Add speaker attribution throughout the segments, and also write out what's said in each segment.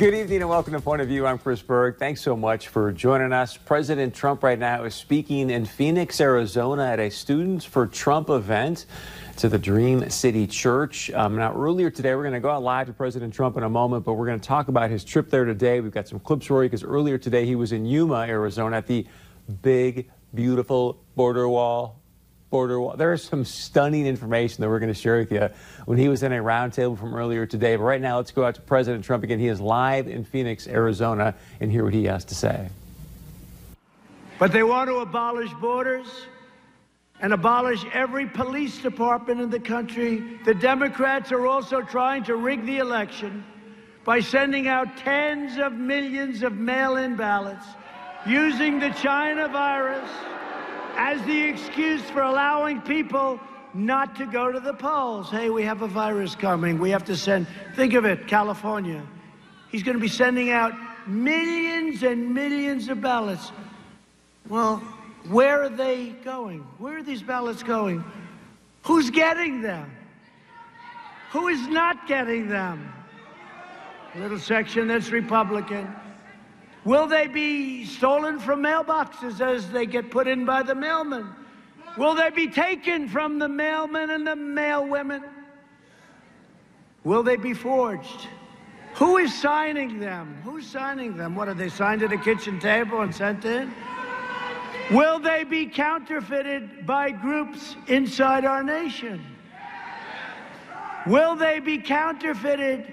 Speaker 1: Good evening and welcome to Point of View. I'm Chris Berg. Thanks so much for joining us. President Trump right now is speaking in Phoenix, Arizona at a Students for Trump event to the Dream City Church. Um, now, earlier today, we're going to go out live to President Trump in a moment, but we're going to talk about his trip there today. We've got some clips for you because earlier today he was in Yuma, Arizona at the big, beautiful border wall border wall. There is some stunning information that we're going to share with you when he was in a roundtable from earlier today. But right now, let's go out to President Trump again. He is live in Phoenix, Arizona, and hear what he has to say.
Speaker 2: But they want to abolish borders and abolish every police department in the country. The Democrats are also trying to rig the election by sending out tens of millions of mail in ballots using the China virus as the excuse for allowing people not to go to the polls. Hey, we have a virus coming. We have to send, think of it, California. He's going to be sending out millions and millions of ballots. Well, where are they going? Where are these ballots going? Who's getting them? Who is not getting them? A little section that's Republican. Will they be stolen from mailboxes as they get put in by the mailmen? Will they be taken from the mailmen and the mailwomen? Will they be forged? Who is signing them? Who's signing them? What are they signed at a kitchen table and sent in? Will they be counterfeited by groups inside our nation? Will they be counterfeited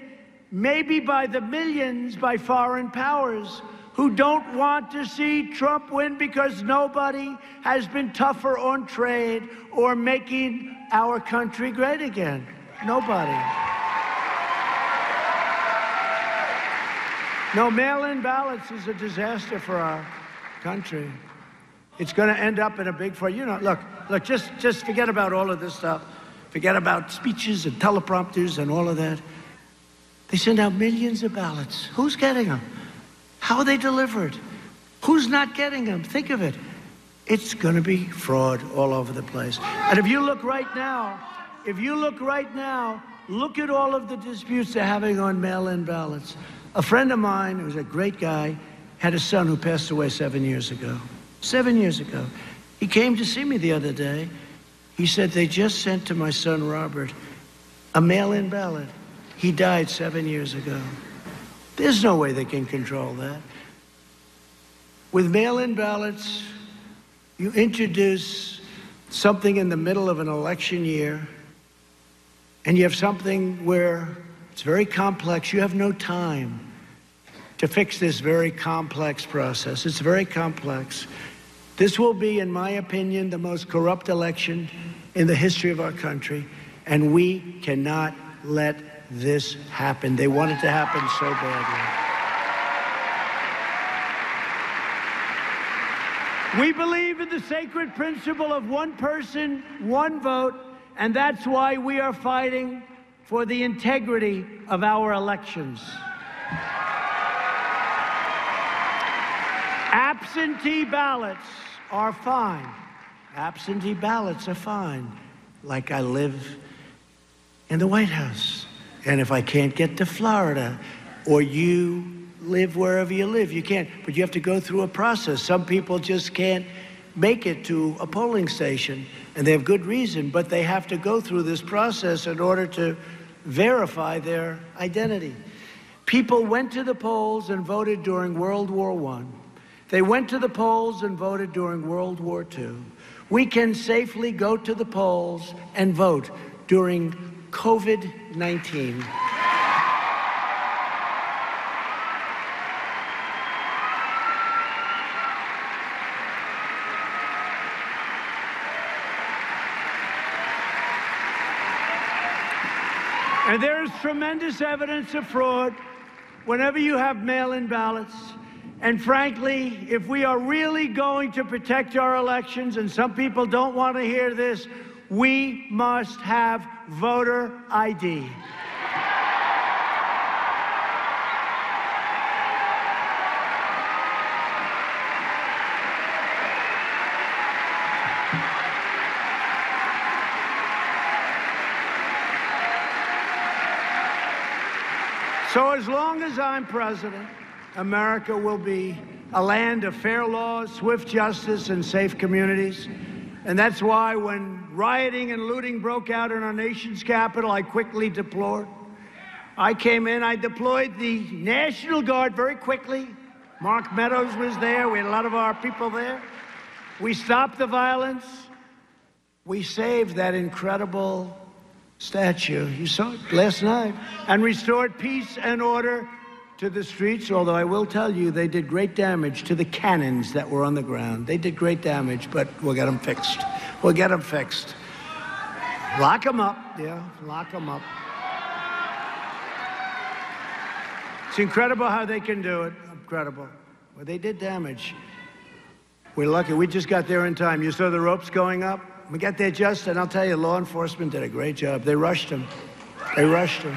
Speaker 2: maybe by the millions by foreign powers who don't want to see Trump win because nobody has been tougher on trade or making our country great again? Nobody. No, mail in ballots is a disaster for our country. It's going to end up in a big fight. you know. Look, look. Just, just forget about all of this stuff. Forget about speeches and teleprompters and all of that. They send out millions of ballots. Who's getting them? How are they delivered? Who's not getting them? Think of it. It's going to be fraud all over the place. And if you look right now, if you look right now, look at all of the disputes they're having on mail in ballots. A friend of mine, who's a great guy, had a son who passed away seven years ago. Seven years ago. He came to see me the other day. He said, They just sent to my son Robert a mail in ballot. He died seven years ago. There's no way they can control that. With mail in ballots, you introduce something in the middle of an election year, and you have something where it's very complex. You have no time to fix this very complex process. It's very complex. This will be, in my opinion, the most corrupt election in the history of our country, and we cannot let this happen. They want it to happen so badly. We believe in the sacred principle of one person, one vote, and that's why we are fighting for the integrity of our elections. Absentee ballots are fine. Absentee ballots are fine. Like I live in the White House. And if I can't get to Florida, or you live wherever you live, you can't. But you have to go through a process. Some people just can't make it to a polling station, and they have good reason, but they have to go through this process in order to verify their identity. People went to the polls and voted during World War I. They went to the polls and voted during World War II. We can safely go to the polls and vote during COVID 19. And there is tremendous evidence of fraud whenever you have mail in ballots. And frankly, if we are really going to protect our elections, and some people don't want to hear this, we must have voter ID. So as long as I'm president, America will be a land of fair laws, swift justice, and safe communities. And that's why when rioting and looting broke out in our nation's capital, I quickly deployed. I came in, I deployed the National Guard very quickly. Mark Meadows was there. We had a lot of our people there. We stopped the violence. We saved that incredible statue. You saw it last night. And restored peace and order to the streets, although I will tell you they did great damage to the cannons that were on the ground. They did great damage, but we'll get them fixed. We'll get them fixed. Lock them up. Yeah, lock them up. It's incredible how they can do it. Incredible. Well, they did damage. We're lucky. We just got there in time. You saw the ropes going up? We got there just, and I'll tell you, law enforcement did a great job. They rushed them. They rushed him.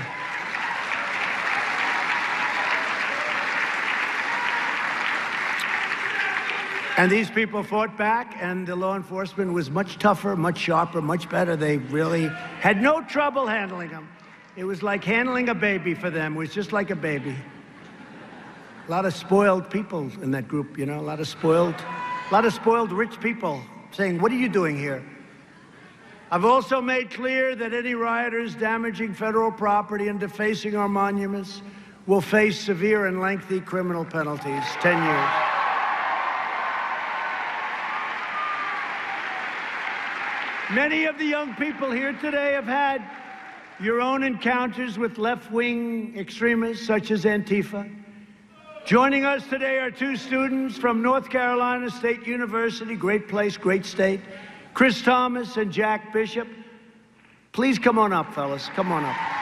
Speaker 2: And these people fought back, and the law enforcement was much tougher, much sharper, much better. They really had no trouble handling them. It was like handling a baby for them. It was just like a baby. A lot of spoiled people in that group, you know, a lot of spoiled, a lot of spoiled rich people saying, What are you doing here? I've also made clear that any rioters damaging federal property and defacing our monuments will face severe and lengthy criminal penalties 10 years. Many of the young people here today have had your own encounters with left wing extremists such as Antifa. Joining us today are two students from North Carolina State University, great place, great state, Chris Thomas and Jack Bishop. Please come on up, fellas. Come on up.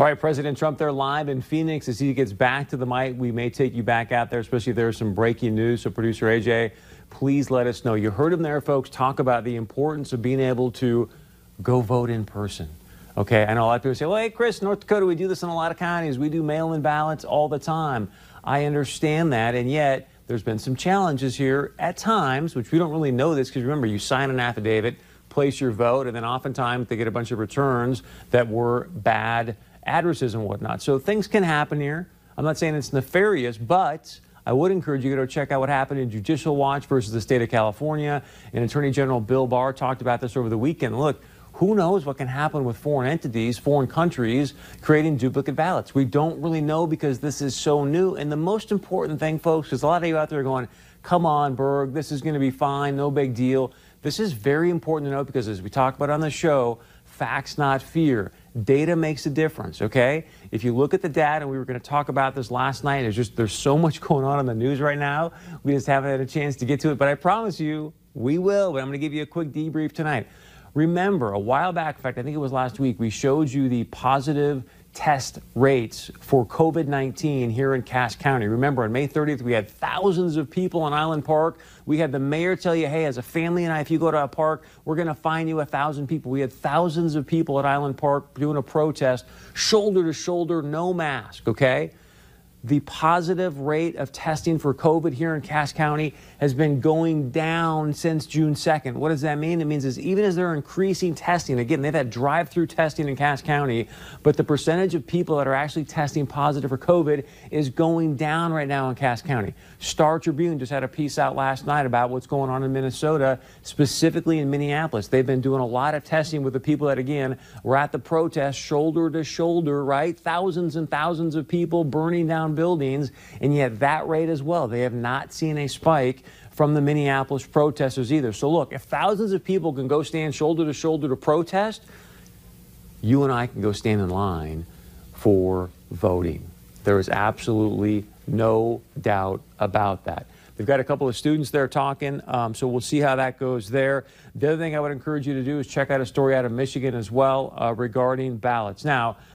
Speaker 1: All right, President Trump, they're live in Phoenix. As he gets back to the mic, we may take you back out there, especially if there's some breaking news. So, producer AJ, please let us know. You heard him there, folks, talk about the importance of being able to go vote in person. Okay, I know a lot of people say, well, hey, Chris, North Dakota, we do this in a lot of counties. We do mail in ballots all the time. I understand that, and yet there's been some challenges here at times, which we don't really know this because remember, you sign an affidavit, place your vote, and then oftentimes they get a bunch of returns that were bad addresses and whatnot. So things can happen here. I'm not saying it's nefarious, but I would encourage you to go check out what happened in Judicial Watch versus the state of California. And Attorney General Bill Barr talked about this over the weekend. Look, who knows what can happen with foreign entities, foreign countries creating duplicate ballots? We don't really know because this is so new. And the most important thing, folks, because a lot of you out there are going, come on, Berg, this is going to be fine, no big deal. This is very important to know because as we talk about on the show, facts, not fear. Data makes a difference, okay? If you look at the data, we were going to talk about this last night, there's just there's so much going on in the news right now. We just haven't had a chance to get to it, but I promise you, we will. But I'm going to give you a quick debrief tonight. Remember, a while back, in fact, I think it was last week, we showed you the positive test rates for COVID 19 here in Cass County. Remember, on May 30th, we had thousands of people in Island Park. We had the mayor tell you, hey, as a family and I, if you go to a park, we're going to find you a thousand people. We had thousands of people at Island Park doing a protest, shoulder to shoulder, no mask, okay? The positive rate of testing for COVID here in Cass County has been going down since June 2nd. What does that mean? It means is even as they're increasing testing, again, they've had drive-through testing in Cass County, but the percentage of people that are actually testing positive for COVID is going down right now in Cass County. Star Tribune just had a piece out last night about what's going on in Minnesota, specifically in Minneapolis. They've been doing a lot of testing with the people that, again, were at the protest shoulder to shoulder, right? Thousands and thousands of people burning down buildings, and yet that rate as well. They have not seen a spike from the Minneapolis protesters either. So, look, if thousands of people can go stand shoulder to shoulder to protest, you and I can go stand in line for voting. There is absolutely no doubt about that. They've got a couple of students there talking, um, so we'll see how that goes there. The other thing I would encourage you to do is check out a story out of Michigan as well uh, regarding ballots. Now,